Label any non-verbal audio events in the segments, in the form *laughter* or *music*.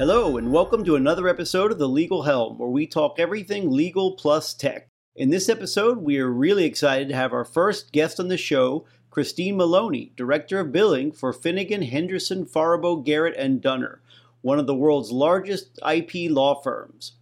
Hello, and welcome to another episode of The Legal Helm, where we talk everything legal plus tech. In this episode, we are really excited to have our first guest on the show, Christine Maloney, Director of Billing for Finnegan, Henderson, Farabow, Garrett, and Dunner, one of the world's largest IP law firms.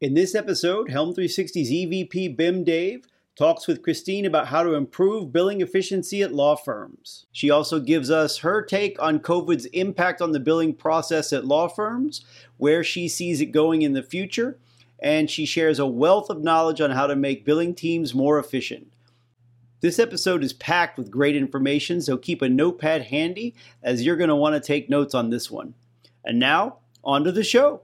In this episode, Helm 360's EVP BIM Dave talks with Christine about how to improve billing efficiency at law firms. She also gives us her take on COVID's impact on the billing process at law firms, where she sees it going in the future, and she shares a wealth of knowledge on how to make billing teams more efficient. This episode is packed with great information, so keep a notepad handy as you're going to want to take notes on this one. And now, on to the show.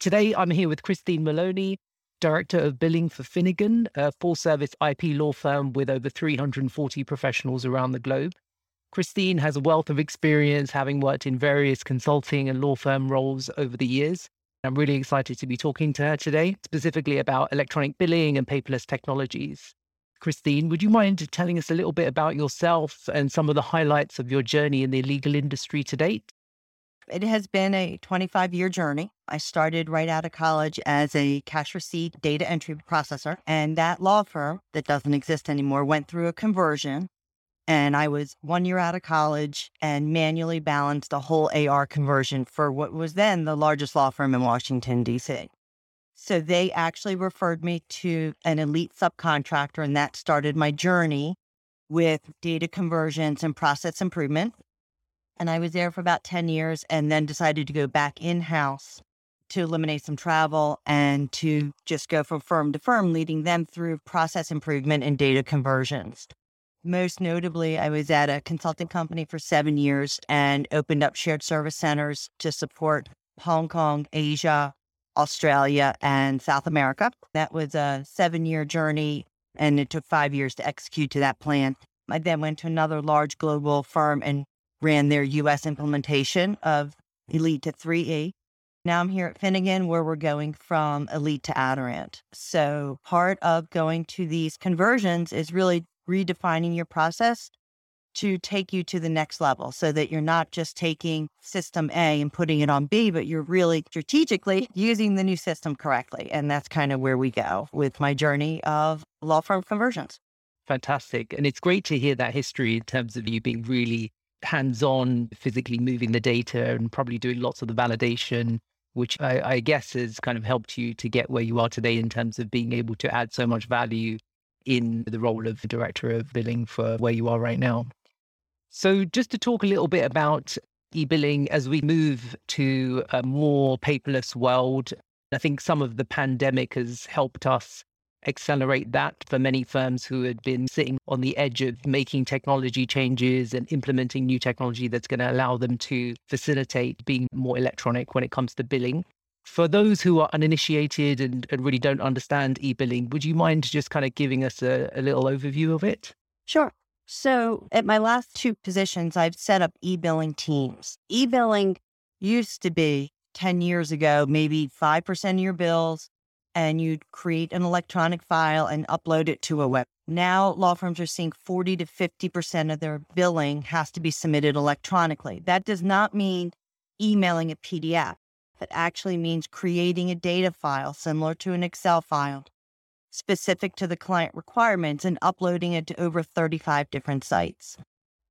Today, I'm here with Christine Maloney, Director of Billing for Finnegan, a full service IP law firm with over 340 professionals around the globe. Christine has a wealth of experience having worked in various consulting and law firm roles over the years. I'm really excited to be talking to her today, specifically about electronic billing and paperless technologies. Christine, would you mind telling us a little bit about yourself and some of the highlights of your journey in the legal industry to date? It has been a 25 year journey. I started right out of college as a cash receipt data entry processor, and that law firm that doesn't exist anymore went through a conversion. And I was one year out of college and manually balanced a whole AR conversion for what was then the largest law firm in Washington, D.C. So they actually referred me to an elite subcontractor, and that started my journey with data conversions and process improvement. And I was there for about 10 years and then decided to go back in house to eliminate some travel and to just go from firm to firm, leading them through process improvement and data conversions. Most notably, I was at a consulting company for seven years and opened up shared service centers to support Hong Kong, Asia, Australia, and South America. That was a seven year journey, and it took five years to execute to that plan. I then went to another large global firm and ran their US implementation of Elite to 3E. Now I'm here at Finnegan where we're going from Elite to Aderant. So part of going to these conversions is really redefining your process to take you to the next level so that you're not just taking system A and putting it on B, but you're really strategically using the new system correctly. And that's kind of where we go with my journey of law firm conversions. Fantastic. And it's great to hear that history in terms of you being really hands on, physically moving the data and probably doing lots of the validation, which I, I, guess has kind of helped you to get where you are today in terms of being able to add so much value in the role of director of billing for where you are right now. So, just to talk a little bit about e billing as we move to a more paperless world, I think some of the pandemic has helped us accelerate that for many firms who had been sitting on the edge of making technology changes and implementing new technology that's going to allow them to facilitate being more electronic when it comes to billing. For those who are uninitiated and, and really don't understand e billing, would you mind just kind of giving us a, a little overview of it? Sure. So, at my last two positions, I've set up e billing teams. E billing used to be 10 years ago, maybe 5% of your bills, and you'd create an electronic file and upload it to a web. Now, law firms are seeing 40 to 50% of their billing has to be submitted electronically. That does not mean emailing a PDF. It actually means creating a data file similar to an Excel file specific to the client requirements and uploading it to over 35 different sites.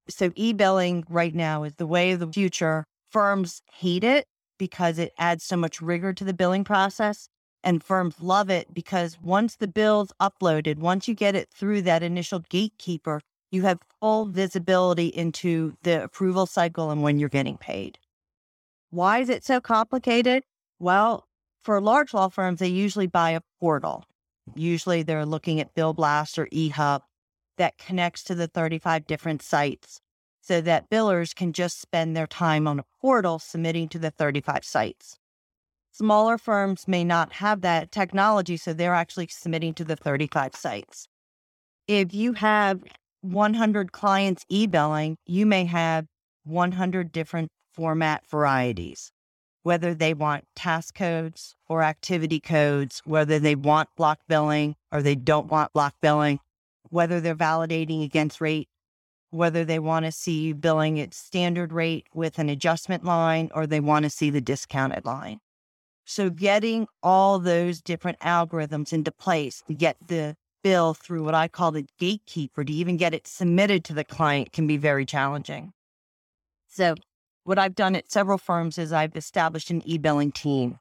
So, e billing right now is the way of the future. Firms hate it because it adds so much rigor to the billing process and firms love it because once the bill's uploaded, once you get it through that initial gatekeeper, you have full visibility into the approval cycle and when you're getting paid. Why is it so complicated? Well, for large law firms, they usually buy a portal. Usually they're looking at Bill Blast or eHub that connects to the 35 different sites so that billers can just spend their time on a portal submitting to the 35 sites. Smaller firms may not have that technology, so they're actually submitting to the 35 sites. If you have 100 clients e billing, you may have 100 different format varieties, whether they want task codes or activity codes, whether they want block billing or they don't want block billing, whether they're validating against rate, whether they want to see billing at standard rate with an adjustment line or they want to see the discounted line. So, getting all those different algorithms into place to get the bill through what I call the gatekeeper to even get it submitted to the client can be very challenging. So, what I've done at several firms is I've established an e billing team.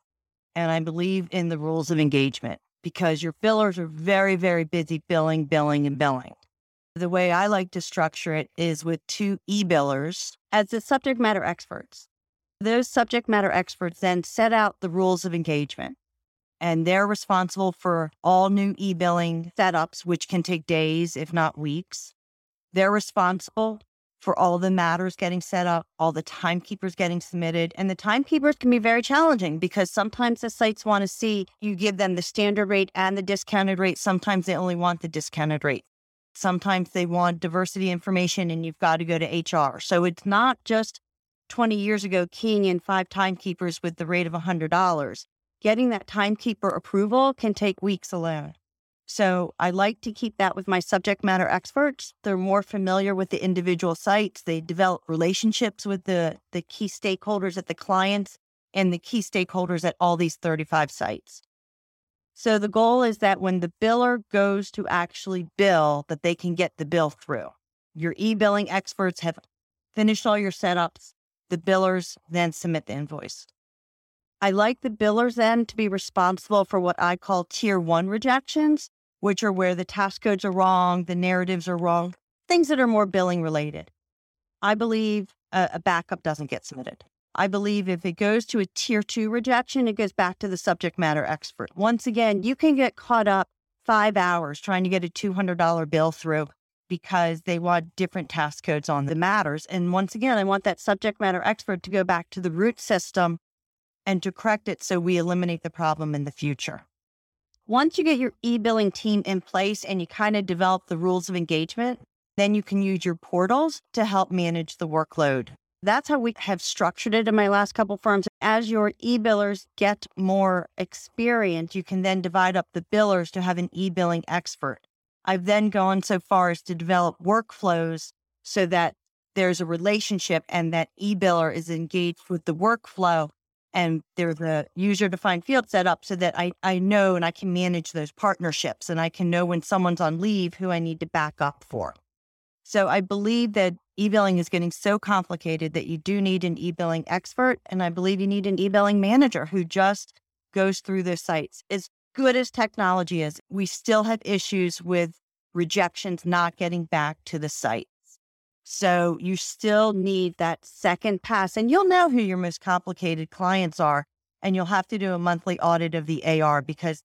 And I believe in the rules of engagement because your billers are very, very busy billing, billing, and billing. The way I like to structure it is with two e billers as the subject matter experts. Those subject matter experts then set out the rules of engagement and they're responsible for all new e billing setups, which can take days, if not weeks. They're responsible for all the matters getting set up, all the timekeepers getting submitted. And the timekeepers can be very challenging because sometimes the sites want to see you give them the standard rate and the discounted rate. Sometimes they only want the discounted rate. Sometimes they want diversity information and you've got to go to HR. So it's not just 20 years ago keying in five timekeepers with the rate of $100. Getting that timekeeper approval can take weeks alone. So I like to keep that with my subject matter experts. They're more familiar with the individual sites. They develop relationships with the, the key stakeholders at the clients and the key stakeholders at all these 35 sites. So the goal is that when the biller goes to actually bill, that they can get the bill through. Your e-billing experts have finished all your setups. The billers then submit the invoice. I like the billers then to be responsible for what I call tier one rejections which are where the task codes are wrong, the narratives are wrong, things that are more billing related. I believe a, a, backup doesn't get submitted. I believe if it goes to a tier two rejection, it goes back to the subject matter expert. Once again, you can get caught up five hours trying to get a $200 bill through because they want different task codes on the matters. And once again, I want that subject matter expert to go back to the root system and to correct it so we eliminate the problem in the future. Once you get your e billing team in place and you kind of develop the rules of engagement, then you can use your portals to help manage the workload. That's how we have structured it in my last couple firms. As your e billers get more experience, you can then divide up the billers to have an e billing expert. I've then gone so far as to develop workflows so that there's a relationship and that e biller is engaged with the workflow and there's a user defined field set up so that I, I know and I can manage those partnerships and I can know when someone's on leave who I need to back up for. So I believe that e-billing is getting so complicated that you do need an e-billing expert. And I believe you need an e-billing manager who just goes through those sites. As good as technology is, we still have issues with rejections not getting back to the sites. So you still need that second pass, and you'll know who your most complicated clients are. And you'll have to do a monthly audit of the AR because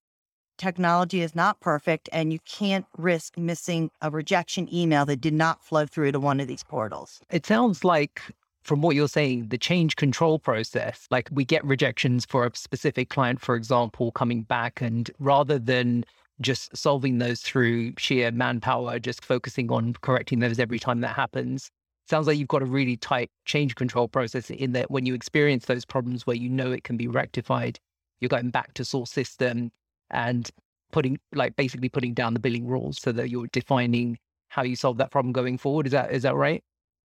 technology is not perfect and you can't risk missing a rejection email that did not flow through to one of these portals. It sounds like from what you're saying, the change control process, like we get rejections for a specific client, for example, coming back, and rather than just solving those through sheer manpower, just focusing on correcting those every time that happens. Sounds like you've got a really tight change control process in that when you experience those problems where you know it can be rectified, you're going back to source system and putting like basically putting down the billing rules so that you're defining how you solve that problem going forward. Is that is that right?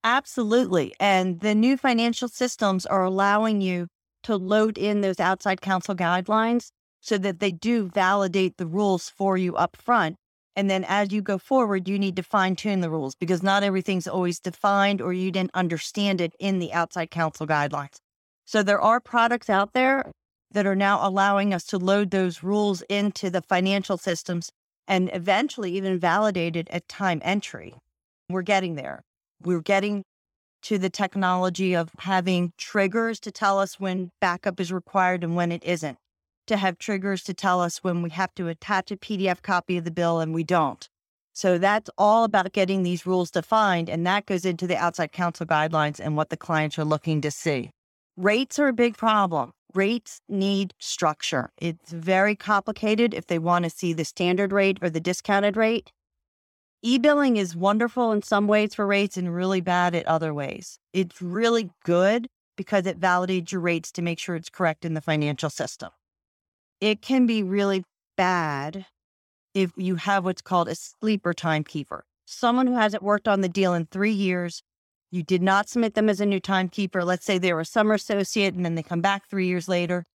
Absolutely. And the new financial systems are allowing you to load in those outside counsel guidelines so that they do validate the rules for you up front. And then as you go forward, you need to fine tune the rules because not everything's always defined or you didn't understand it in the outside counsel guidelines. So there are products out there that are now allowing us to load those rules into the financial systems and eventually even validate it at time entry. We're getting there. We're getting to the technology of having triggers to tell us when backup is required and when it isn't to have triggers to tell us when we have to attach a PDF copy of the bill and we don't. So that's all about getting these rules defined, and that goes into the outside counsel guidelines and what the clients are looking to see. Rates are a big problem. Rates need structure. It's very complicated if they want to see the standard rate or the discounted rate. E billing is wonderful in some ways for rates and really bad at other ways. It's really good because it validates your rates to make sure it's correct in the financial system it can be really bad if you have what's called a sleeper timekeeper. someone who hasn't worked on the deal in three years, you did not submit them as a new timekeeper. Let's say they were a summer associate and then they come back three years later.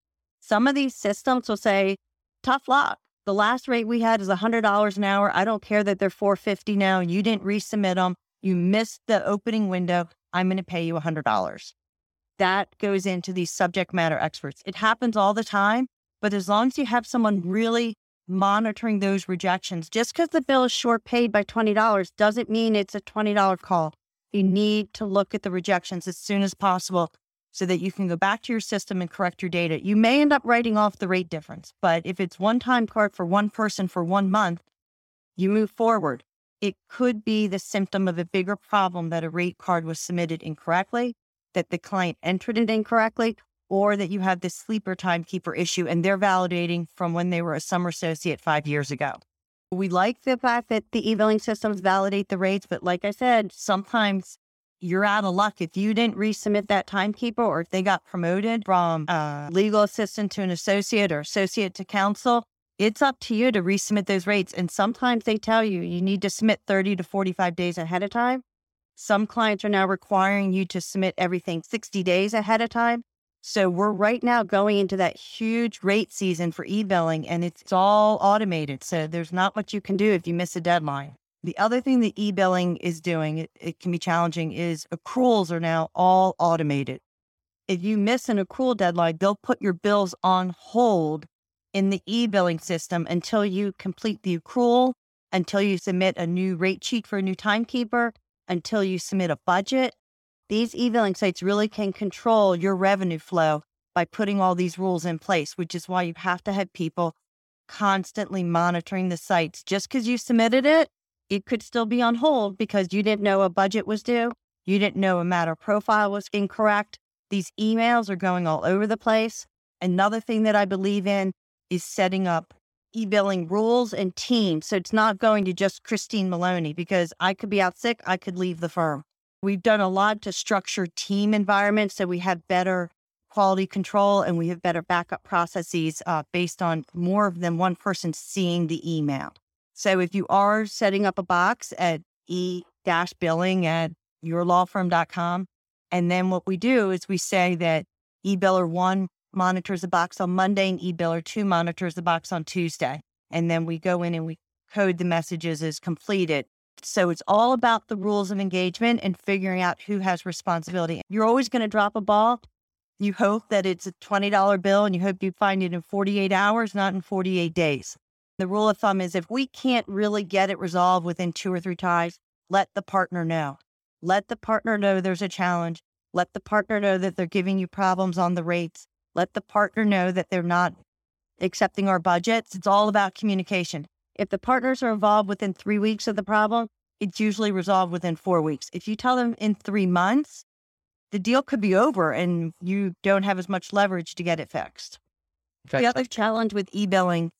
Some of these systems will say, tough luck. The last rate we had is $100 an hour. I don't care that they're 450 now. You didn't resubmit them. You missed the opening window. I'm going to pay you $100. That goes into these subject matter experts. It happens all the time, but as long as you have someone really monitoring those rejections, just because the bill is short paid by $20 doesn't mean it's a $20 call. You need to look at the rejections as soon as possible so that you can go back to your system and correct your data. You may end up writing off the rate difference, but if it's one time card for one person for one month, you move forward. It could be the symptom of a bigger problem that a rate card was submitted incorrectly, that the client entered it incorrectly, or that you have this sleeper timekeeper issue and they're validating from when they were a summer associate five years ago. We like the fact that the e-billing systems validate the rates, but like I said, sometimes you're out of luck if you didn't resubmit that timekeeper or if they got promoted from a legal assistant to an associate or associate to counsel it's up to you to resubmit those rates. And sometimes they tell you you need to submit 30 to 45 days ahead of time. Some clients are now requiring you to submit everything 60 days ahead of time. So we're right now going into that huge rate season for e-billing and it's all automated. So there's not much you can do if you miss a deadline the other thing that e-billing is doing, it, it can be challenging, is accruals are now all automated. If you miss an accrual deadline, they'll put your bills on hold in the e-billing system until you complete the accrual, until you submit a new rate sheet for a new timekeeper, until you submit a budget. These e-billing sites really can control your revenue flow by putting all these rules in place, which is why you have to have people constantly monitoring the sites. Just because you submitted it it could still be on hold because you didn't know a budget was due. You didn't know a matter profile was incorrect. These emails are going all over the place. Another thing that I believe in is setting up e-billing rules and teams. So it's not going to just Christine Maloney because I could be out sick, I could leave the firm. We've done a lot to structure team environments so we have better quality control and we have better backup processes uh, based on more than one person seeing the email. So if you are setting up a box at e-billing at yourlawfirm.com, and then what we do is we say that eBiller 1 monitors the box on Monday and eBiller 2 monitors the box on Tuesday. And then we go in and we code the messages as completed. So it's all about the rules of engagement and figuring out who has responsibility. You're always going to drop a ball. You hope that it's a $20 bill and you hope you find it in 48 hours, not in 48 days. The rule of thumb is if we can't really get it resolved within two or three times, let the partner know. Let the partner know there's a challenge. Let the partner know that they're giving you problems on the rates. Let the partner know that they're not accepting our budgets. It's all about communication. If the partners are involved within three weeks of the problem, it's usually resolved within four weeks. If you tell them in three months, the deal could be over and you don't have as much leverage to get it fixed. The other challenge with e billing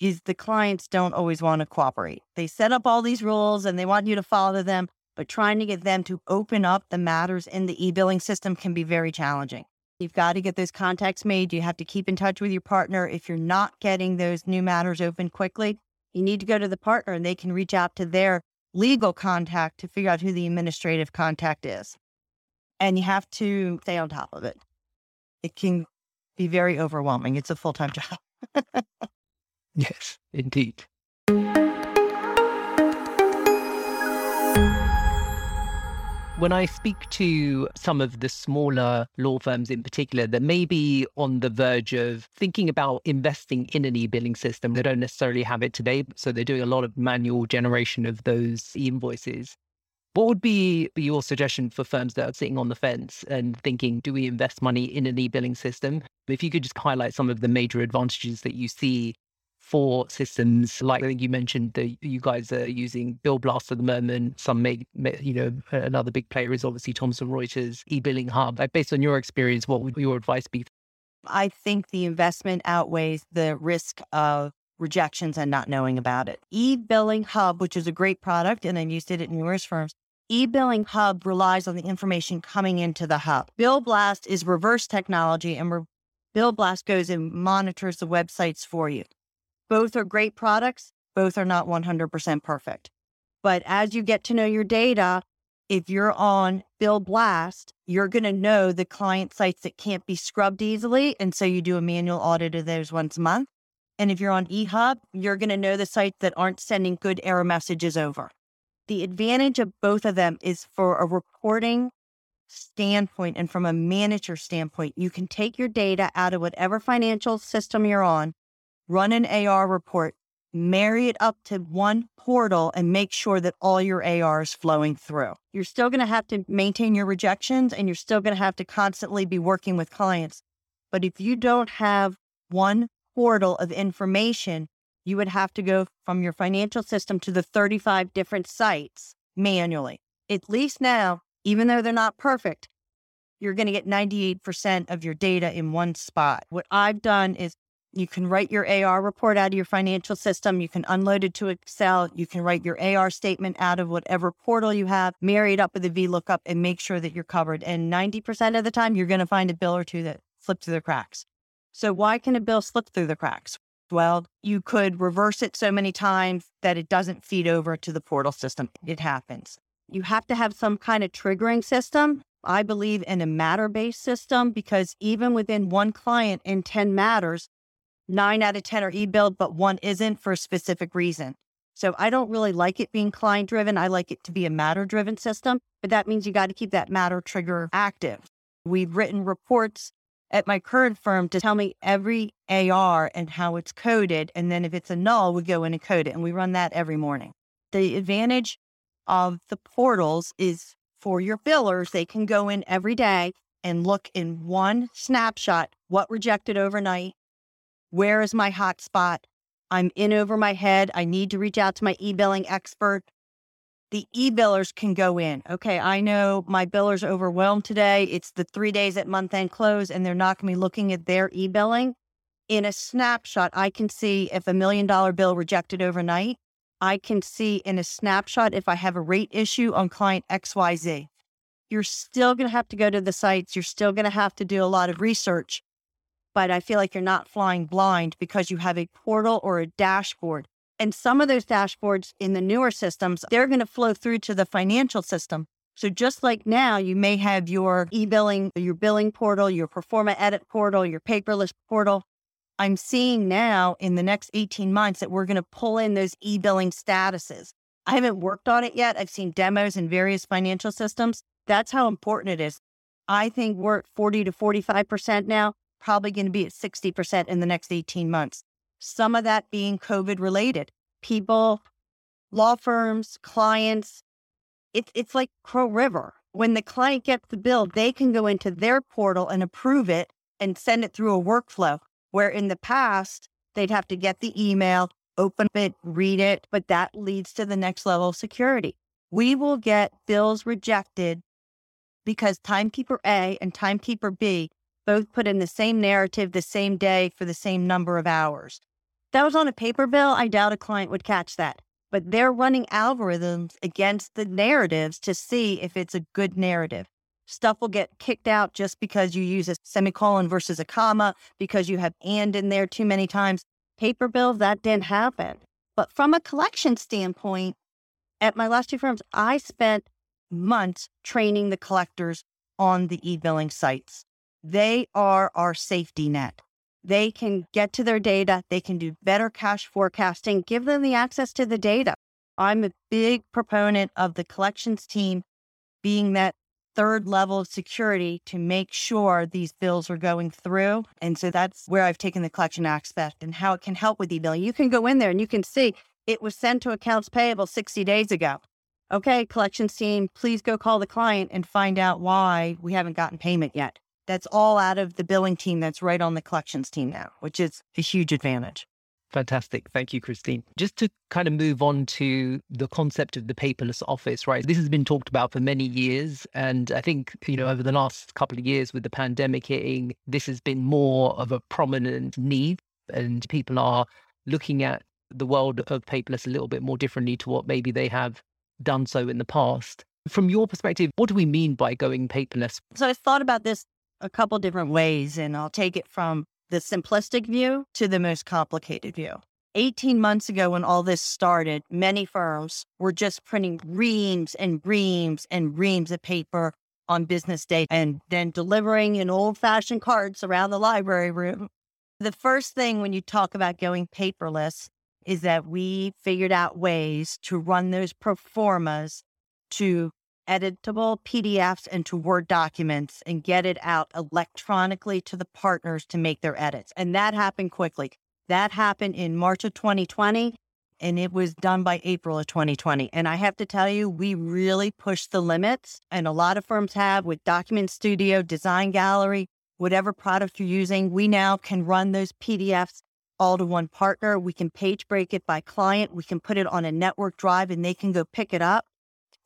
is the clients don't always want to cooperate. They set up all these rules and they want you to follow them, but trying to get them to open up the matters in the e billing system can be very challenging. You've got to get those contacts made. You have to keep in touch with your partner. If you're not getting those new matters open quickly, you need to go to the partner and they can reach out to their legal contact to figure out who the administrative contact is. And you have to stay on top of it. It can be very overwhelming. It's a full time *laughs* job. Yes, indeed. When I speak to some of the smaller law firms in particular that may be on the verge of thinking about investing in an e billing system, they don't necessarily have it today. So they're doing a lot of manual generation of those invoices. What would be your suggestion for firms that are sitting on the fence and thinking, do we invest money in an e billing system? If you could just highlight some of the major advantages that you see for systems like I think you mentioned that you guys are using Bill Blast at the moment. Some may, you know, another big player is obviously Thomson Reuters e-billing hub. Like based on your experience, what would your advice be? I think the investment outweighs the risk of rejections and not knowing about it. E-billing hub, which is a great product, and I've used it at numerous firms. E-billing hub relies on the information coming into the hub. Bill Blast is reverse technology, and re- Bill Blast goes and monitors the websites for you. Both are great products. Both are not 100% perfect. But as you get to know your data, if you're on Bill Blast, you're going to know the client sites that can't be scrubbed easily. And so you do a manual audit of those once a month. And if you're on eHub, you're going to know the sites that aren't sending good error messages over. The advantage of both of them is for a reporting standpoint and from a manager standpoint, you can take your data out of whatever financial system you're on, run an AR report, marry it up to one portal and make sure that all your AR is flowing through. You're still going to have to maintain your rejections and you're still going to have to constantly be working with clients. But if you don't have one portal of information, you would have to go from your financial system to the 35 different sites manually. At least now, even though they're not perfect, you're going to get 98% of your data in one spot. What I've done is you can write your AR report out of your financial system. You can unload it to Excel. You can write your AR statement out of whatever portal you have, marry it up with a VLOOKUP, and make sure that you're covered. And 90% of the time, you're going to find a bill or two that slip through the cracks. So, why can a bill slip through the cracks? Well, you could reverse it so many times that it doesn't feed over to the portal system. It happens. You have to have some kind of triggering system. I believe in a matter based system because even within one client in 10 matters, nine out of 10 are e billed, but one isn't for a specific reason. So I don't really like it being client driven. I like it to be a matter driven system, but that means you got to keep that matter trigger active. We've written reports at my current firm to tell me every AR and how it's coded. And then if it's a null, we go in and code it. And we run that every morning. The advantage of the portals is for your billers, they can go in every day and look in one snapshot what rejected overnight, where is my hotspot? I'm in over my head. I need to reach out to my e billing expert. The e billers can go in. Okay, I know my biller's are overwhelmed today. It's the three days at month end close, and they're not going to be looking at their e billing. In a snapshot, I can see if a million dollar bill rejected overnight. I can see in a snapshot if I have a rate issue on client XYZ. You're still going to have to go to the sites. You're still going to have to do a lot of research but I feel like you're not flying blind because you have a portal or a dashboard. And some of those dashboards in the newer systems, they're going to flow through to the financial system. So just like now, you may have your e-billing, your billing portal, your pro forma edit portal, your paperless portal. I'm seeing now in the next 18 months that we're going to pull in those e-billing statuses. I haven't worked on it yet. I've seen demos in various financial systems. That's how important it is. I think we're at 40 to 45% now probably going to be at 60% in the next 18 months. Some of that being COVID related. People, law firms, clients, it's it's like Crow River. When the client gets the bill, they can go into their portal and approve it and send it through a workflow. Where in the past, they'd have to get the email, open it, read it, but that leads to the next level of security. We will get bills rejected because timekeeper A and timekeeper B both put in the same narrative the same day for the same number of hours. If that was on a paper bill, I doubt a client would catch that. But they're running algorithms against the narratives to see if it's a good narrative. Stuff will get kicked out just because you use a semicolon versus a comma, because you have and in there too many times. Paper bills, that didn't happen. But from a collection standpoint, at my last two firms, I spent months training the collectors on the e billing sites. They are our safety net. They can get to their data, they can do better cash forecasting, give them the access to the data. I'm a big proponent of the collections team being that third level of security to make sure these bills are going through. And so that's where I've taken the collection aspect and how it can help with e-billing. You can go in there and you can see it was sent to accounts payable 60 days ago. Okay, collections team, please go call the client and find out why we haven't gotten payment yet that's all out of the billing team that's right on the collections team now, which is a huge advantage. Fantastic. Thank you, Christine. Just to kind of move on to the concept of the paperless office, right? This has been talked about for many years. And I think, you know, over the last couple of years with the pandemic hitting, this has been more of a prominent need. And people are looking at the world of paperless a little bit more differently to what maybe they have done so in the past. From your perspective, what do we mean by going paperless? So I thought about this a couple different ways, and I'll take it from the simplistic view to the most complicated view. 18 months ago, when all this started, many firms were just printing reams and reams and reams of paper on business day and then delivering in old fashioned carts around the library room. The first thing when you talk about going paperless is that we figured out ways to run those pro formas to editable PDFs into Word documents and get it out electronically to the partners to make their edits. And that happened quickly. That happened in March of 2020 and it was done by April of 2020. And I have to tell you, we really pushed the limits, and a lot of firms have with Document Studio, Design Gallery, whatever product you're using. We now can run those PDFs all to one partner. We can page break it by client. We can put it on a network drive and they can go pick it up.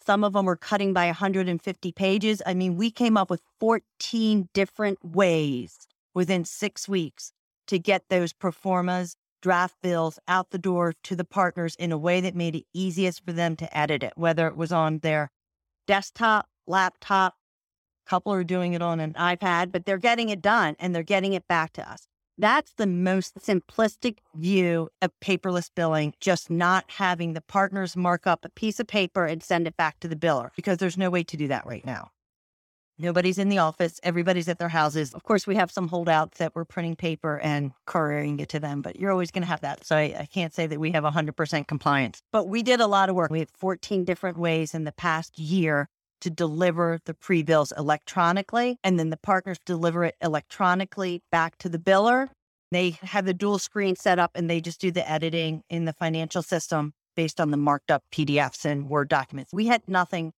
Some of them are cutting by 150 pages. I mean, we came up with 14 different ways within six weeks to get those pro formas, draft bills out the door to the partners in a way that made it easiest for them to edit it, whether it was on their desktop, laptop. A couple are doing it on an iPad, but they're getting it done and they're getting it back to us. That's the most simplistic view of paperless billing, just not having the partners mark up a piece of paper and send it back to the biller because there's no way to do that right now. Nobody's in the office, everybody's at their houses. Of course, we have some holdouts that we're printing paper and couriering it to them, but you're always going to have that. So I, I, can't say that we have 100% compliance, but we did a lot of work. We had 14 different ways in the past year to deliver the pre bills electronically, and then the partners deliver it electronically back to the biller. They have the dual screen set up and they just do the editing in the financial system based on the marked up PDFs and Word documents. We had nothing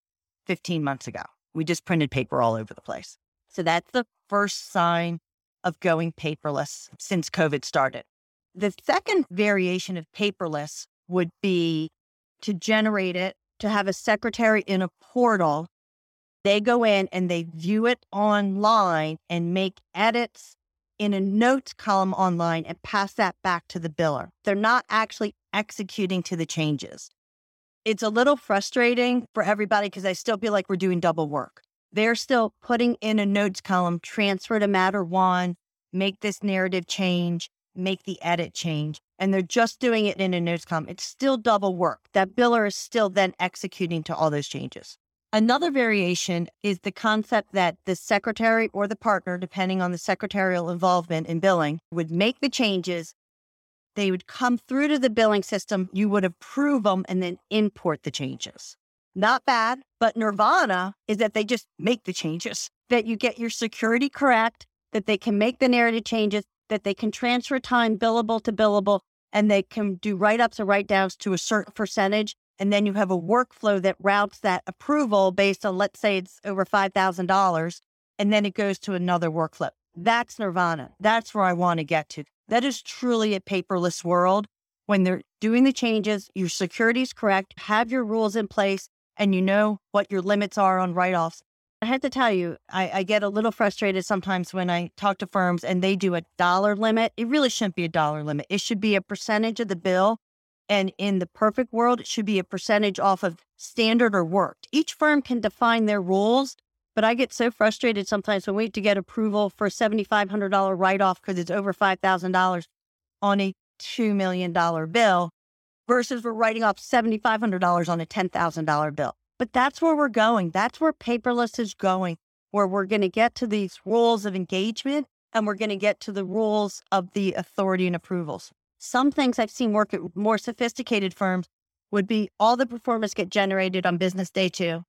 15 months ago. We just printed paper all over the place. So that's the first sign of going paperless since COVID started. The second variation of paperless would be to generate it, to have a secretary in a portal. They go in and they view it online and make edits in a notes column online and pass that back to the biller. They're not actually executing to the changes. It's a little frustrating for everybody because I still feel like we're doing double work. They're still putting in a notes column, transfer to matter one, make this narrative change, make the edit change. And they're just doing it in a column. It's still double work. That biller is still then executing to all those changes. Another variation is the concept that the secretary or the partner, depending on the secretarial involvement in billing, would make the changes they would come through to the billing system. You would approve them and then import the changes. Not bad, but Nirvana is that they just make the changes, that you get your security correct, that they can make the narrative changes, that they can transfer time billable to billable, and they can do write ups or write downs to a certain percentage. And then you have a workflow that routes that approval based on, let's say it's over $5,000, and then it goes to another workflow. That's Nirvana. That's where I want to get to. That is truly a paperless world. When they're doing the changes, your security is correct, have your rules in place, and you know what your limits are on write offs. I have to tell you, I, I, get a little frustrated sometimes when I talk to firms and they do a dollar limit. It really shouldn't be a dollar limit. It should be a percentage of the bill. And in the perfect world, it should be a percentage off of standard or worked. Each firm can define their rules but I get so frustrated sometimes when we have to get approval for a $7,500 write off because it's over $5,000 on a $2 million bill versus we're writing off $7,500 on a $10,000 bill. But that's where we're going. That's where paperless is going, where we're going to get to these rules of engagement and we're going to get to the rules of the authority and approvals. Some things I've seen work at more sophisticated firms would be all the pro formas get generated on business day two.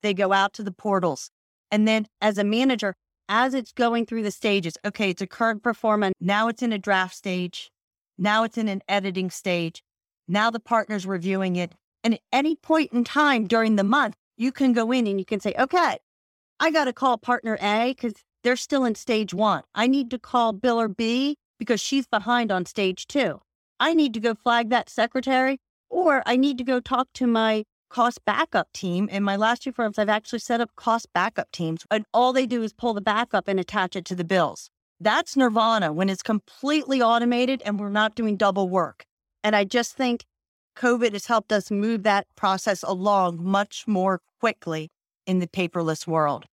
They go out to the portals. And then as a manager, as it's going through the stages, okay, it's a current pro forma. Now it's in a draft stage. Now it's in an editing stage. Now the partner's reviewing it. And at any point in time during the month, you can go in and you can say, okay, I got to call partner A because they're still in stage one. I need to call biller B because she's behind on stage two. I need to go flag that secretary, or I need to go talk to my cost backup team. In my last two firms, I've actually set up cost backup teams, and all they do is pull the backup and attach it to the bills. That's nirvana when it's completely automated and we're not doing double work. And I just think COVID has helped us move that process along much more quickly in the paperless world.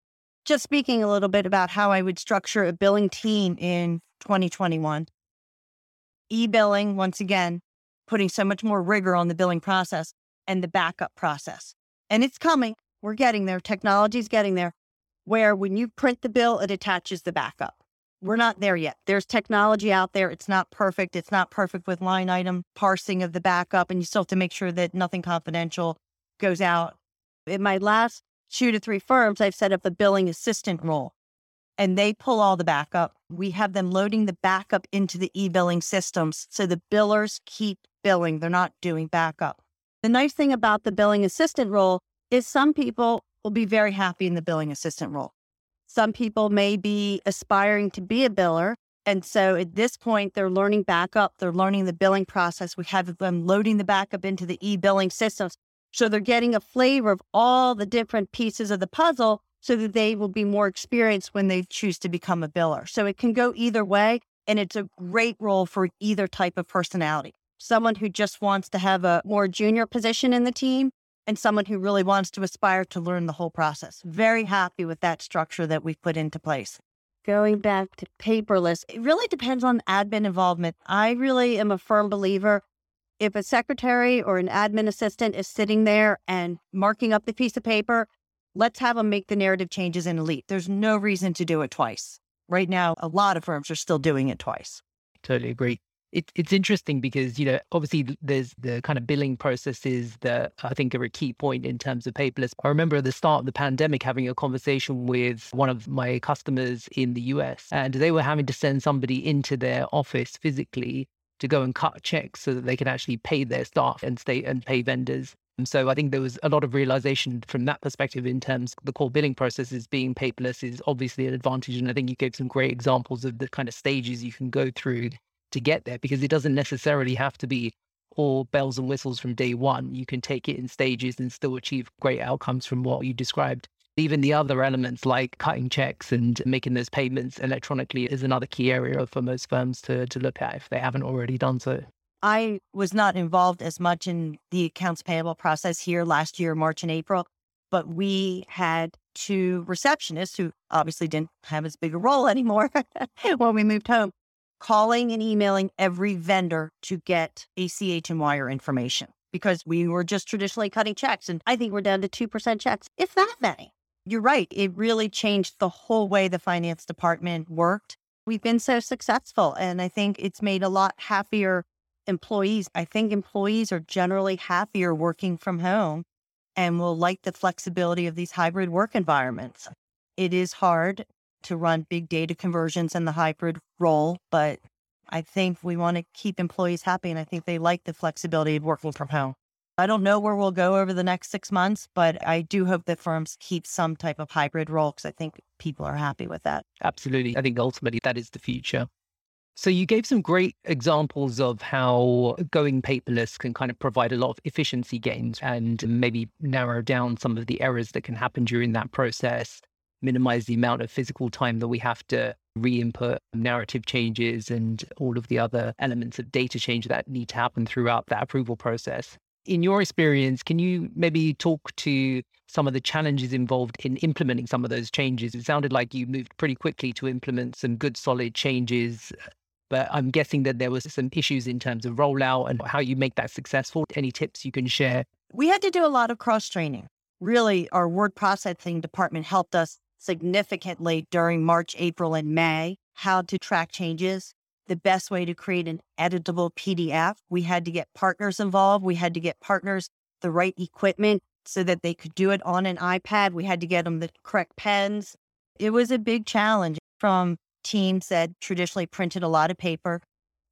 Just speaking a little bit about how I would structure a billing team in 2021. E billing, once again, putting so much more rigor on the billing process and the backup process. And it's coming. We're getting there. Technology's getting there where when you print the bill, it attaches the backup. We're not there yet. There's technology out there. It's not perfect. It's not perfect with line item parsing of the backup. And you still have to make sure that nothing confidential goes out. In my last two to three firms, I've set up a billing assistant role and they pull all the backup. We have them loading the backup into the e billing systems. So the billers keep billing, they're not doing backup. The nice thing about the billing assistant role is some people will be very happy in the billing assistant role. Some people may be aspiring to be a biller. And so at this point, they're learning backup, they're learning the billing process. We have them loading the backup into the e billing systems. So they're getting a flavor of all the different pieces of the puzzle so that they will be more experienced when they choose to become a biller. So it can go either way. And it's a great role for either type of personality. Someone who just wants to have a more junior position in the team and someone who really wants to aspire to learn the whole process. Very happy with that structure that we've put into place. Going back to paperless, it really depends on admin involvement. I really am a firm believer if a secretary or an admin assistant is sitting there and marking up the piece of paper, let's have them make the narrative changes in Elite. There's no reason to do it twice. Right now, a lot of firms are still doing it twice. Totally agree. It, it's interesting because, you know, obviously there's the kind of billing processes that I think are a key point in terms of paperless. I remember at the start of the pandemic having a conversation with one of my customers in the US, and they were having to send somebody into their office physically to go and cut checks so that they can actually pay their staff and stay and pay vendors. And so I think there was a lot of realization from that perspective in terms the core billing processes being paperless is obviously an advantage. And I think you gave some great examples of the kind of stages you can go through to get there because it doesn't necessarily have to be all bells and whistles from day one. You can take it in stages and still achieve great outcomes from what you described. Even the other elements like cutting checks and making those payments electronically is another key area for most firms to, to look at if they haven't already done so. I was not involved as much in the accounts payable process here last year, March and April, but we had two receptionists who obviously didn't have as big a role *laughs* anymore when we moved home, calling and emailing every vendor to get ACH and wire information because we were just traditionally cutting checks. And I think we're down to 2% checks, if that many. You're right. It really changed the whole way the finance department worked. We've been so successful, and I think it's made a lot happier employees, I think employees are generally happier working from home and will like the flexibility of these hybrid work environments. It is hard to run big data conversions in the hybrid role, but I think we want to keep employees happy and I think they like the flexibility of working from home. I don't know where we'll go over the next six months, but I do hope that firms keep some type of hybrid role because I think people are happy with that. Absolutely. I think ultimately that is the future. So you gave some great examples of how going paperless can kind of provide a lot of efficiency gains and maybe narrow down some of the errors that can happen during that process, minimize the amount of physical time that we have to re-input narrative changes and all of the other elements of data change that need to happen throughout that approval process. In your experience, can you maybe talk to some of the challenges involved in implementing some of those changes? It sounded like you moved pretty quickly to implement some good solid changes but I'm guessing that there was some issues in terms of rollout and how you make that successful. Any tips you can share? We had to do a lot of cross training. Really, our word processing department helped us significantly during March, April, and May how to track changes, the best way to create an editable PDF. We had to get partners involved. We had to get partners the right equipment so that they could do it on an iPad. We had to get them the correct pens. It was a big challenge from teams that traditionally printed a lot of paper.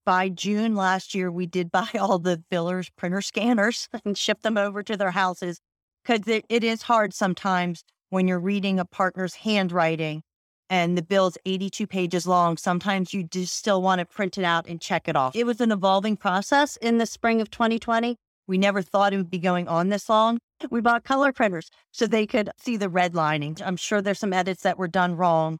By June last year, we did *laughs* buy all the fillers, printer scanners and ship them over to their houses because it, it is hard sometimes when you're reading a partner's handwriting and the bill's 82 pages long. Sometimes you just still want to print it out and check it off. It was an evolving process in the spring of 2020. We never thought it would be going on this long. We bought color printers so they could see the redlining. I'm sure there's some edits that were done wrong,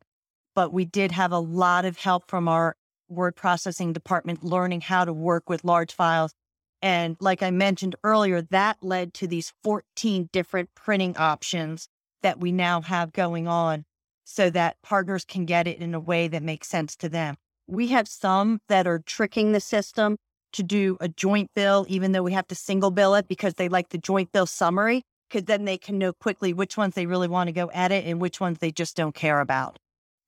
but we did have a lot of help from our word processing department learning how to work with large files. And like I mentioned earlier, that led to these 14 different printing options that we now have going on so that partners can get it in a way that makes sense to them. We have some that are tricking the system to do a joint bill, even though we have to single bill it because they like the joint bill summary, because then they can know quickly which ones they really want to go edit and which ones they just don't care about.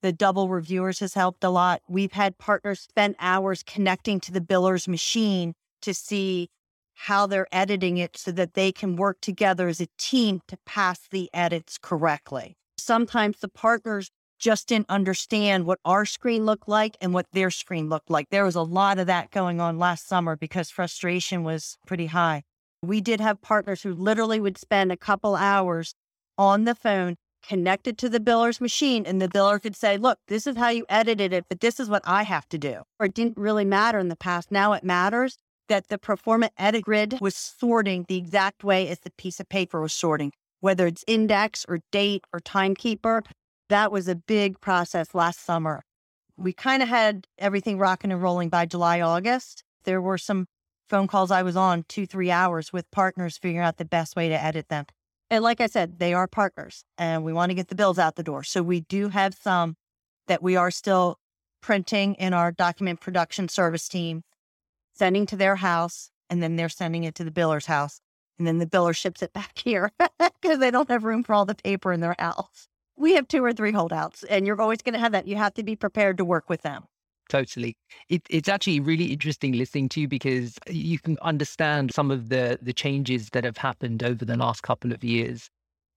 The double reviewers has helped a lot. We've had partners spend hours connecting to the biller's machine to see how they're editing it so that they can work together as a team to pass the edits correctly. Sometimes the partners just didn't understand what our screen looked like and what their screen looked like. There was a lot of that going on last summer because frustration was pretty high. We did have partners who literally would spend a couple hours on the phone connected to the biller's machine and the biller could say, look, this is how you edited it, but this is what I have to do. Or it didn't really matter in the past. Now it matters that the pro forma edit grid was sorting the exact way as the piece of paper was sorting, whether it's index or date or timekeeper. That was a big process last summer. We kind of had everything rocking and rolling by July, August. There were some phone calls I was on two, three hours with partners figuring out the best way to edit them. And like I said, they are partners and we want to get the bills out the door. So we do have some that we are still printing in our document production service team, sending to their house, and then they're sending it to the biller's house. And then the biller ships it *laughs* back here because they don't have room for all the paper in their house we have two or three holdouts, and you're always going to have that. You have to be prepared to work with them. Totally. It, it's actually really interesting listening to you because you can understand some of the, the changes that have happened over the last couple of years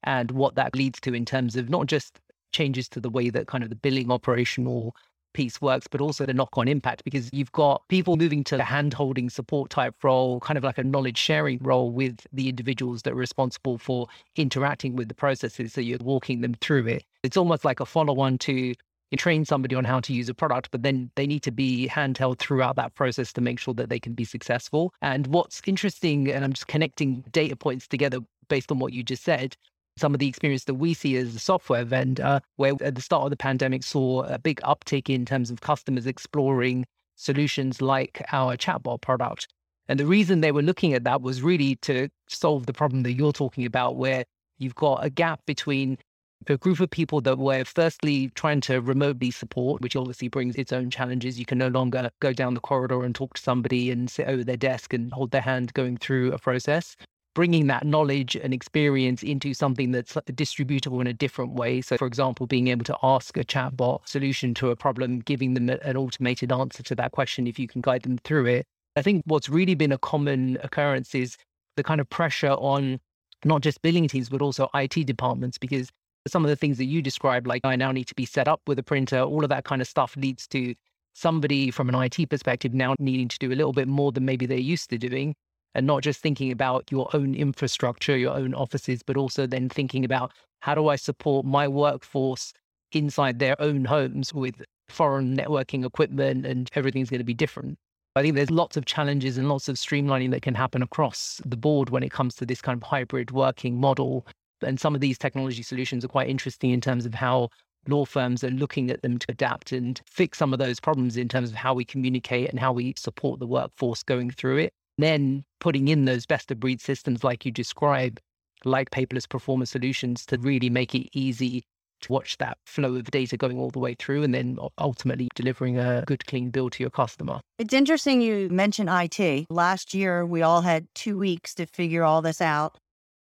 and what that leads to in terms of not just changes to the way that kind of the billing operational piece works, but also the knock on impact because you've got people moving to a hand holding support type role, kind of like a knowledge sharing role with the individuals that are responsible for interacting with the processes. So you're walking them through it. It's almost like a follow on to you train somebody on how to use a product, but then they need to be handheld throughout that process to make sure that they can be successful. And what's interesting, and I'm just connecting data points together based on what you just said, some of the experience that we see as a software vendor, where at the start of the pandemic saw a big uptick in terms of customers exploring solutions like our chatbot product. And the reason they were looking at that was really to solve the problem that you're talking about, where you've got a gap between a group of people that were firstly trying to remotely support, which obviously brings its own challenges. You can no longer go down the corridor and talk to somebody and sit over their desk and hold their hand going through a process bringing that knowledge and experience into something that's distributable in a different way. So, for example, being able to ask a chatbot solution to a problem, giving them an automated answer to that question if you can guide them through it. I think what's really been a common occurrence is the kind of pressure on not just billing teams, but also IT departments, because some of the things that you described, like I now need to be set up with a printer, all of that kind of stuff leads to somebody from an IT perspective now needing to do a little bit more than maybe they're used to doing and not just thinking about your own infrastructure, your own offices, but also then thinking about how do I support my workforce inside their own homes with foreign networking equipment and everything's going to be different. I think there's lots of challenges and lots of streamlining that can happen across the board when it comes to this kind of hybrid working model. And some of these technology solutions are quite interesting in terms of how law firms are looking at them to adapt and fix some of those problems in terms of how we communicate and how we support the workforce going through it then putting in those best of breed systems like you describe, like paperless performance solutions to really make it easy to watch that flow of data going all the way through and then ultimately delivering a good clean bill to your customer. It's interesting you mentioned IT. Last year we all had 2 weeks to figure all this out.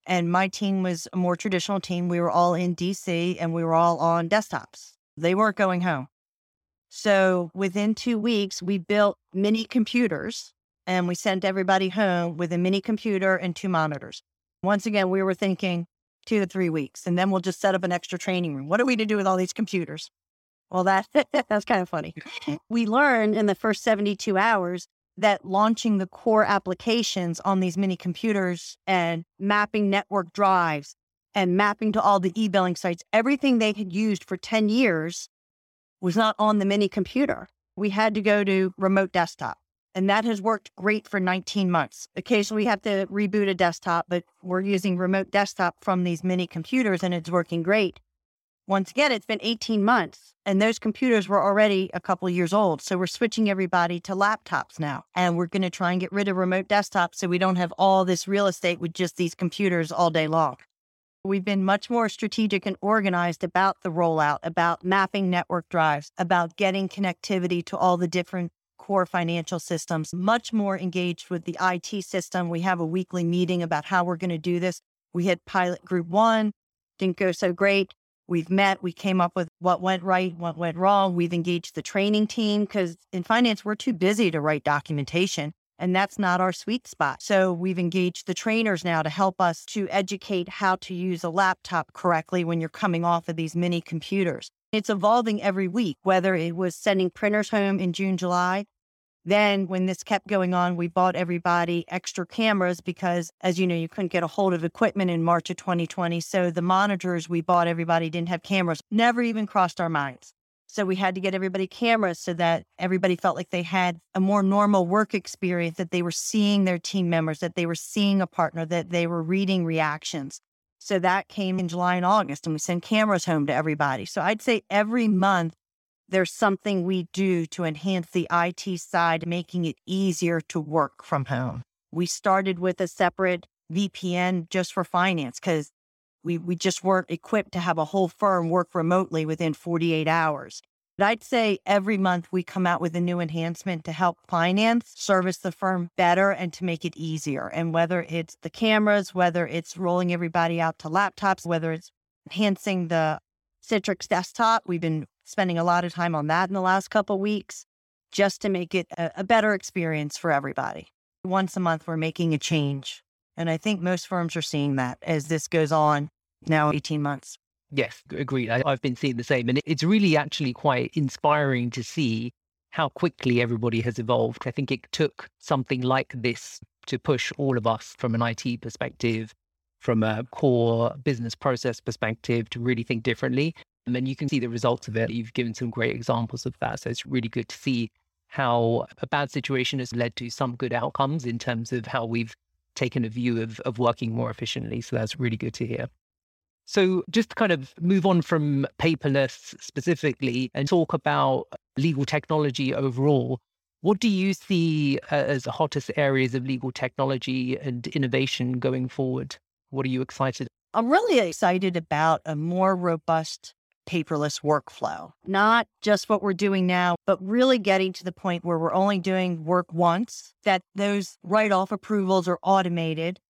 And my team was a more traditional team. We were all in DC and we were all on desktops. They weren't going home. So within 2 weeks we built mini computers and we sent everybody home with a mini computer and two monitors. Once again, we were thinking two to three weeks, and then we'll just set up an extra training room. What are we to do with all these computers? Well, that *laughs* that's kind of funny. *laughs* we learned in the first 72 hours that launching the core applications on these mini computers and mapping network drives and mapping to all the e-billing sites, everything they had used for 10 years was not on the mini computer. We had to go to remote desktop. And that has worked great for 19 months. Occasionally we have to reboot a desktop, but we're using remote desktop from these mini computers and it's working great. Once again, it's been 18 months and those computers were already a couple years old. So we're switching everybody to laptops now. And we're going to try and get rid of remote desktops so we don't have all this real estate with just these computers all day long. We've been much more strategic and organized about the rollout, about mapping network drives, about getting connectivity to all the different core financial systems, much more engaged with the IT system. We have a weekly meeting about how we're going to do this. We had pilot group one, didn't go so great. We've met, we came up with what went right, what went wrong. We've engaged the training team because in finance, we're too busy to write documentation. And that's not our sweet spot. So we've engaged the trainers now to help us to educate how to use a laptop correctly when you're coming off of these mini computers. It's evolving every week, whether it was sending printers home in June, July. Then, when this kept going on, we bought everybody extra cameras because, as you know, you couldn't get a hold of equipment in March of 2020. So the monitors we bought everybody didn't have cameras, never even crossed our minds. So we had to get everybody cameras so that everybody felt like they had a more normal work experience, that they were seeing their team members, that they were seeing a partner, that they were reading reactions. So that came in July and August, and we sent cameras home to everybody. So I'd say every month there's something we do to enhance the IT side, making it easier to work from home. We started with a separate VPN just for finance because we, we just weren't equipped to have a whole firm work remotely within 48 hours. But I'd say every month we come out with a new enhancement to help finance service the firm better and to make it easier. And whether it's the cameras, whether it's rolling everybody out to laptops, whether it's enhancing the Citrix desktop, we've been spending a lot of time on that in the last couple weeks just to make it a, a better experience for everybody. Once a month, we're making a change. And I think most firms are seeing that as this goes on now 18 months. Yes, agreed. I, have been seeing the same. And it's really actually quite inspiring to see how quickly everybody has evolved. I think it took something like this to push all of us from an IT perspective, from a core business process perspective, to really think differently. And then you can see the results of it. You've given some great examples of that. So it's really good to see how a bad situation has led to some good outcomes in terms of how we've taken a view of, of working more efficiently. So that's really good to hear. So, just to kind of move on from paperless specifically and talk about legal technology overall, what do you see uh, as the hottest areas of legal technology and innovation going forward? What are you excited? I'm really excited about a more robust paperless workflow, not just what we're doing now, but really getting to the point where we're only doing work once, that those write off approvals are automated,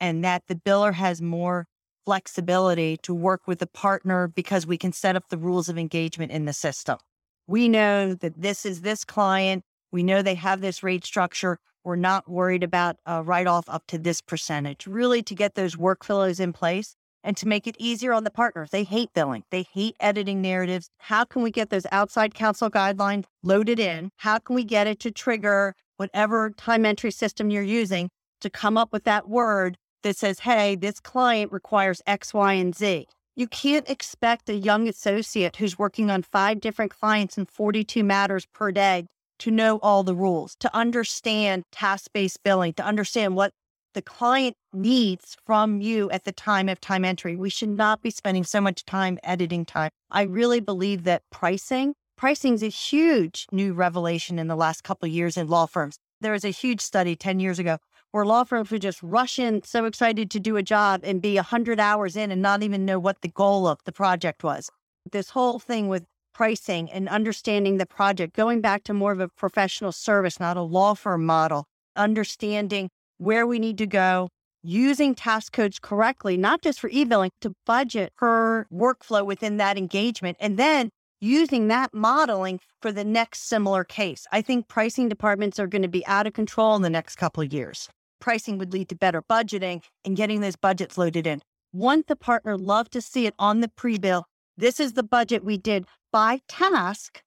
and that the biller has more flexibility to work with the partner because we can set up the rules of engagement in the system. We know that this is this client. We know they have this rate structure. We're not worried about a write off up to this percentage, really to get those workflows in place and to make it easier on the partners. They hate billing, they hate editing narratives. How can we get those outside counsel guidelines loaded in? How can we get it to trigger whatever time entry system you're using to come up with that word that says, hey, this client requires X, Y, and Z. You can't expect a young associate who's working on five different clients and 42 matters per day to know all the rules, to understand task based billing, to understand what the client needs from you at the time of time entry. We should not be spending so much time editing time. I really believe that pricing, pricing is a huge new revelation in the last couple years in law firms. There was a huge study 10 years ago where law firms would just rush in so excited to do a job and be 100 hours in and not even know what the goal of the project was. This whole thing with pricing and understanding the project, going back to more of a professional service, not a law firm model, understanding where we need to go, using task codes correctly, not just for e-billing, to budget per workflow within that engagement, and then using that modeling for the next similar case. I think pricing departments are going to be out of control in the next couple of years pricing would lead to better budgeting and getting those budgets loaded in. Want the partner love to see it on the pre bill. This is the budget we did by task.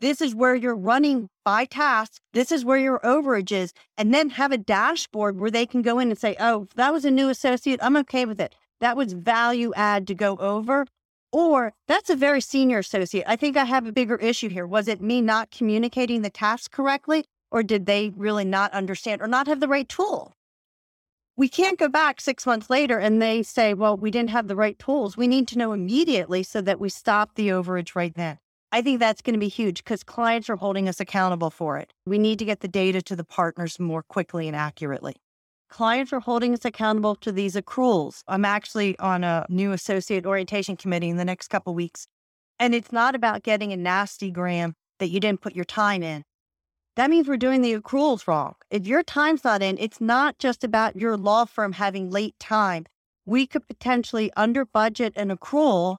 This is where you're running by task. This is where your overage is. And then have a dashboard where they can go in and say, oh, that was a new associate. I'm okay with it. That was value add to go over. Or that's a very senior associate. I think I have a bigger issue here. Was it me not communicating the task correctly? Or did they really not understand or not have the right tool? We can't go back six months later and they say, well, we didn't have the right tools. We need to know immediately so that we stop the overage right then. I think that's going to be huge because clients are holding us accountable for it. We need to get the data to the partners more quickly and accurately. Clients are holding us accountable to these accruals. I'm actually on a new associate orientation committee in the next couple weeks. And it's not about getting a nasty gram that you didn't put your time in that means we're doing the accruals wrong. If your time's not in, it's not just about your law firm having late time. We could potentially under budget an accrual.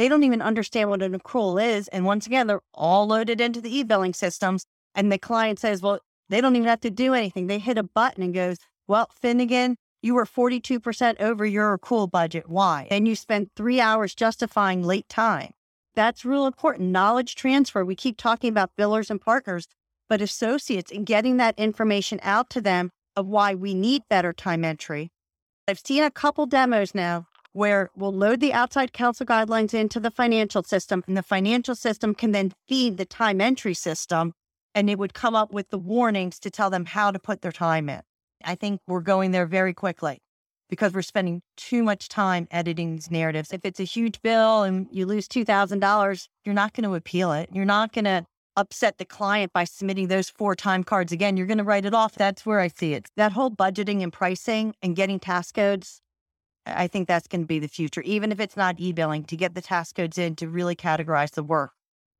They don't even understand what an accrual is. And once again, they're all loaded into the e billing systems. And the client says, well, they don't even have to do anything. They hit a button and goes, well, Finnegan, you were 42% over your accrual budget. Why? And you spent three hours justifying late time. That's real important. Knowledge transfer. We keep talking about billers and partners but associates and getting that information out to them of why we need better time entry. I've seen a couple demos now where we'll load the outside counsel guidelines into the financial system, and the financial system can then feed the time entry system, and it would come up with the warnings to tell them how to put their time in. I think we're going there very quickly because we're spending too much time editing these narratives. If it's a huge bill and you lose $2,000, you're not going to appeal it. You're not going to upset the client by submitting those four time cards again, you're going to write it off. That's where I see it. That whole budgeting and pricing and getting task codes, I think that's going to be the future, even if it's not e billing, to get the task codes in to really categorize the work.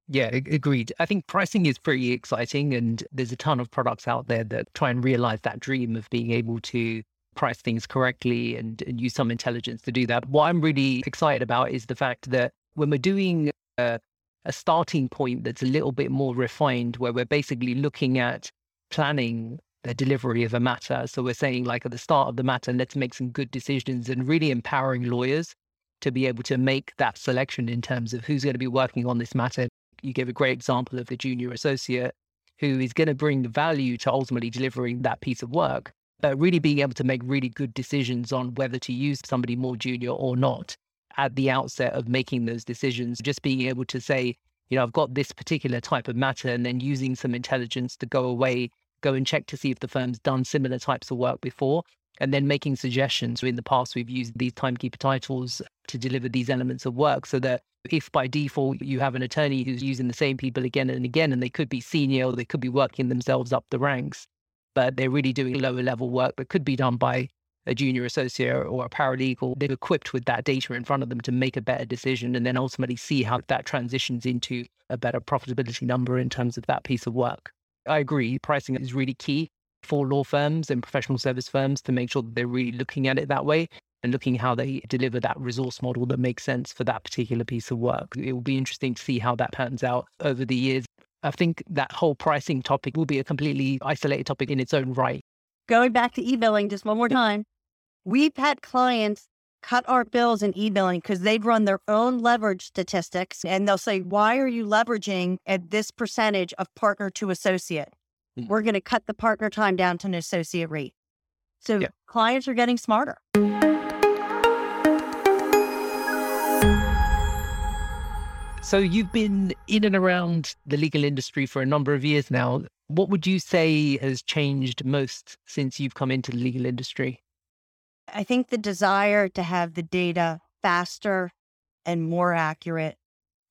Yeah, agreed. I think pricing is pretty exciting, and there's a ton of products out there that try and realize that dream of being able to price things correctly and, and use some intelligence to do that. What I'm really excited about is the fact that when we're doing uh, a starting point that's a little bit more refined, where we're basically looking at planning the delivery of a matter. So we're saying, like at the start of the matter, let's make some good decisions and really empowering lawyers to be able to make that selection in terms of who's going to be working on this matter. You gave a great example of the junior associate who is going to bring value to ultimately delivering that piece of work, but really being able to make really good decisions on whether to use somebody more junior or not at the outset of making those decisions, just being able to say, you know, I've got this particular type of matter, and then using some intelligence to go away, go and check to see if the firm's done similar types of work before, and then making suggestions. In the past, we've used these timekeeper titles to deliver these elements of work so that if by default you have an attorney who's using the same people again and again, and they could be senior or they could be working themselves up the ranks, but they're really doing lower level work that could be done by a junior associate or a paralegal, they're equipped with that data in front of them to make a better decision and then ultimately see how that transitions into a better profitability number in terms of that piece of work. I agree, pricing is really key for law firms and professional service firms to make sure that they're really looking at it that way and looking how they deliver that resource model that makes sense for that particular piece of work. It will be interesting to see how that pans out over the years. I think that whole pricing topic will be a completely isolated topic in its own right going back to e-billing just one more time, we've had clients cut our bills in e-billing because they've run their own leverage statistics and they'll say, why are you leveraging at this percentage of partner to associate? Mm-hmm. We're going to cut the partner time down to an associate rate. So yeah. clients are getting smarter. So you've been in and around the legal industry for a number of years now. What would you say has changed most since you've come into the legal industry? I think the desire to have the data faster and more accurate.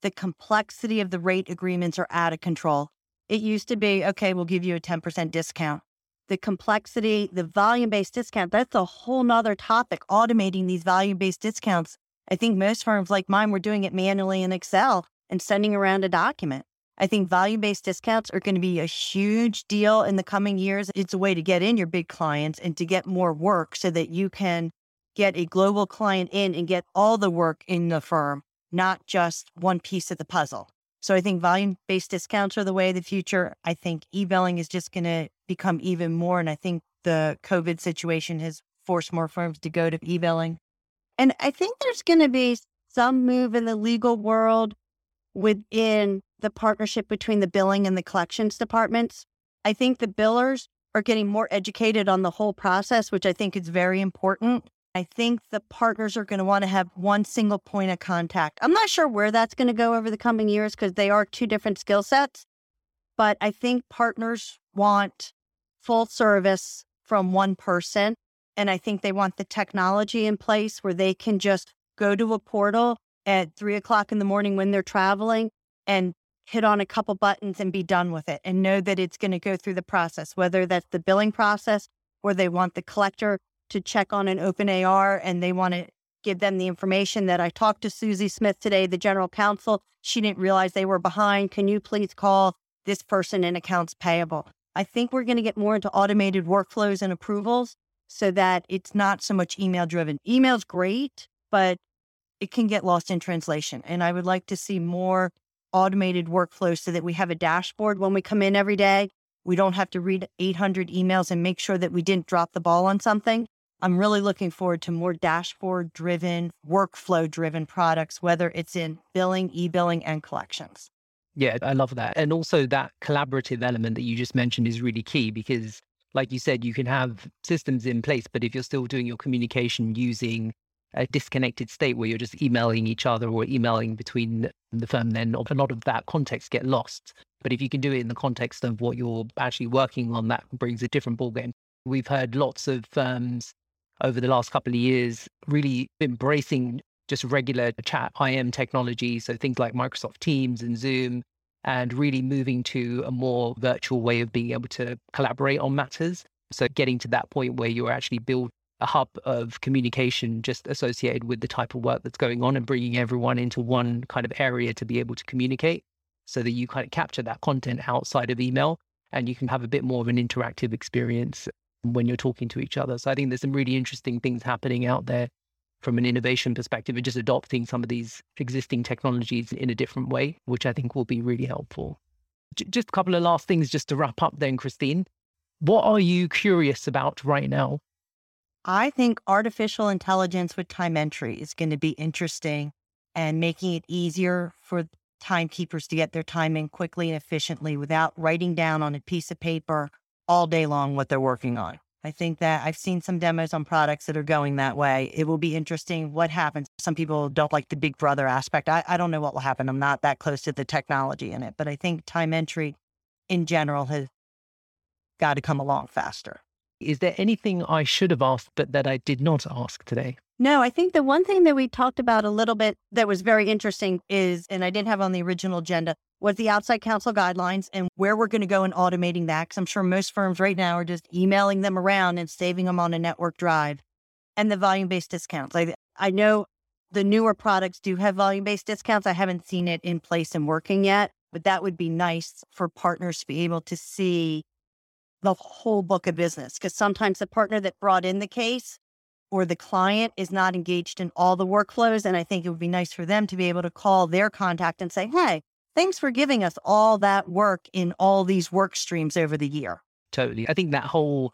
The complexity of the rate agreements are out of control. It used to be, okay, we'll give you a 10% discount. The complexity, the volume based discount, that's a whole nother topic, automating these volume based discounts. I think most firms like mine were doing it manually in Excel and sending around a document. I think volume based discounts are going to be a huge deal in the coming years. It's a way to get in your big clients and to get more work so that you can get a global client in and get all the work in the firm, not just one piece of the puzzle. So I think volume based discounts are the way of the future. I think e billing is just going to become even more. And I think the COVID situation has forced more firms to go to e billing. And I think there's going to be some move in the legal world within the partnership between the billing and the collections departments. I think the billers are getting more educated on the whole process, which I think is very important. I think the partners are going to want to have one single point of contact. I'm not sure where that's going to go over the coming years because they are two different skill sets. But I think partners want full service from one person. And I think they want the technology in place where they can just go to a portal at three o'clock in the morning when they're traveling and hit on a couple buttons and be done with it and know that it's going to go through the process, whether that's the billing process or they want the collector to check on an open AR and they want to give them the information that I talked to Susie Smith today, the general counsel. She didn't realize they were behind. Can you please call this person in accounts payable? I think we're going to get more into automated workflows and approvals so that it's not so much email driven. Email's great, but it can get lost in translation. And I would like to see more automated workflows so that we have a dashboard when we come in every day. We don't have to read 800 emails and make sure that we didn't drop the ball on something. I'm really looking forward to more dashboard driven, workflow driven products, whether it's in billing, e billing, and collections. Yeah, I love that. And also that collaborative element that you just mentioned is really key because, like you said, you can have systems in place, but if you're still doing your communication using a disconnected state where you're just emailing each other or emailing between the firm, then a lot of that context get lost. But if you can do it in the context of what you're actually working on, that brings a different ballgame. We've heard lots of firms over the last couple of years really embracing just regular chat IM technology. So things like Microsoft Teams and Zoom, and really moving to a more virtual way of being able to collaborate on matters. So getting to that point where you're actually build a hub of communication just associated with the type of work that's going on and bringing everyone into one kind of area to be able to communicate so that you kind of capture that content outside of email and you can have a bit more of an interactive experience when you're talking to each other. So I think there's some really interesting things happening out there from an innovation perspective and just adopting some of these existing technologies in a different way, which I think will be really helpful. J- just a couple of last things just to wrap up then, Christine. What are you curious about right now? I think artificial intelligence with time entry is going to be interesting and making it easier for timekeepers to get their time in quickly and efficiently without writing down on a piece of paper all day long what they're working on. I think that I've seen some demos on products that are going that way. It will be interesting what happens. Some people don't like the big brother aspect. I, I don't know what will happen. I'm not that close to the technology in it, but I think time entry in general has got to come along faster. Is there anything I should have asked but that I did not ask today? No, I think the one thing that we talked about a little bit that was very interesting is, and I didn't have on the original agenda, was the outside counsel guidelines and where we're going to go in automating that. Because I'm sure most firms right now are just emailing them around and saving them on a network drive. And the volume based discounts. I, I know the newer products do have volume based discounts. I haven't seen it in place and working yet, but that would be nice for partners to be able to see the whole book of business. Because sometimes the partner that brought in the case or the client is not engaged in all the workflows. And I think it would be nice for them to be able to call their contact and say, hey, thanks for giving us all that work in all these work streams over the year. Totally. I think that whole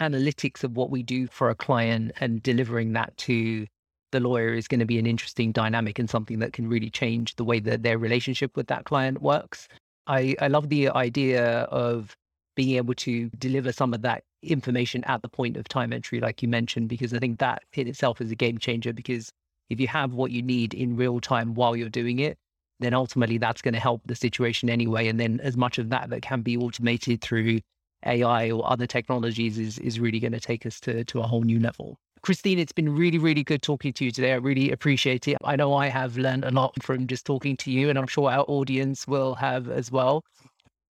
analytics of what we do for a client and delivering that to the lawyer is going to be an interesting dynamic and something that can really change the way that their relationship with that client works. I, I love the idea of being able to deliver some of that information at the point of time entry, like you mentioned, because I think that in itself is a game changer. Because if you have what you need in real time while you're doing it, then ultimately that's going to help the situation anyway. And then as much of that that can be automated through AI or other technologies is is really going to take us to to a whole new level. Christine, it's been really, really good talking to you today. I really appreciate it. I know I have learned a lot from just talking to you, and I'm sure our audience will have as well.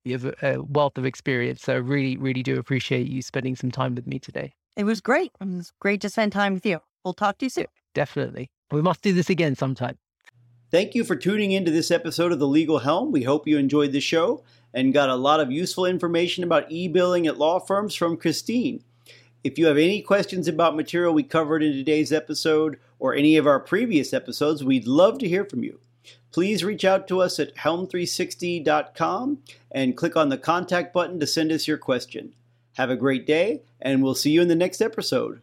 You have a wealth of experience. So I really, really do appreciate you spending some time with me today. It was great. It was great to spend time with you. We'll talk to you soon. Definitely. We must do this again sometime. Thank you for tuning into this episode of The Legal Helm. We hope you enjoyed the show and got a lot of useful information about e billing at law firms from Christine. If you have any questions about material we covered in today's episode or any of our previous episodes, we'd love to hear from you. Please reach out to us at helm360.com and click on the contact button to send us your question. Have a great day, and we'll see you in the next episode.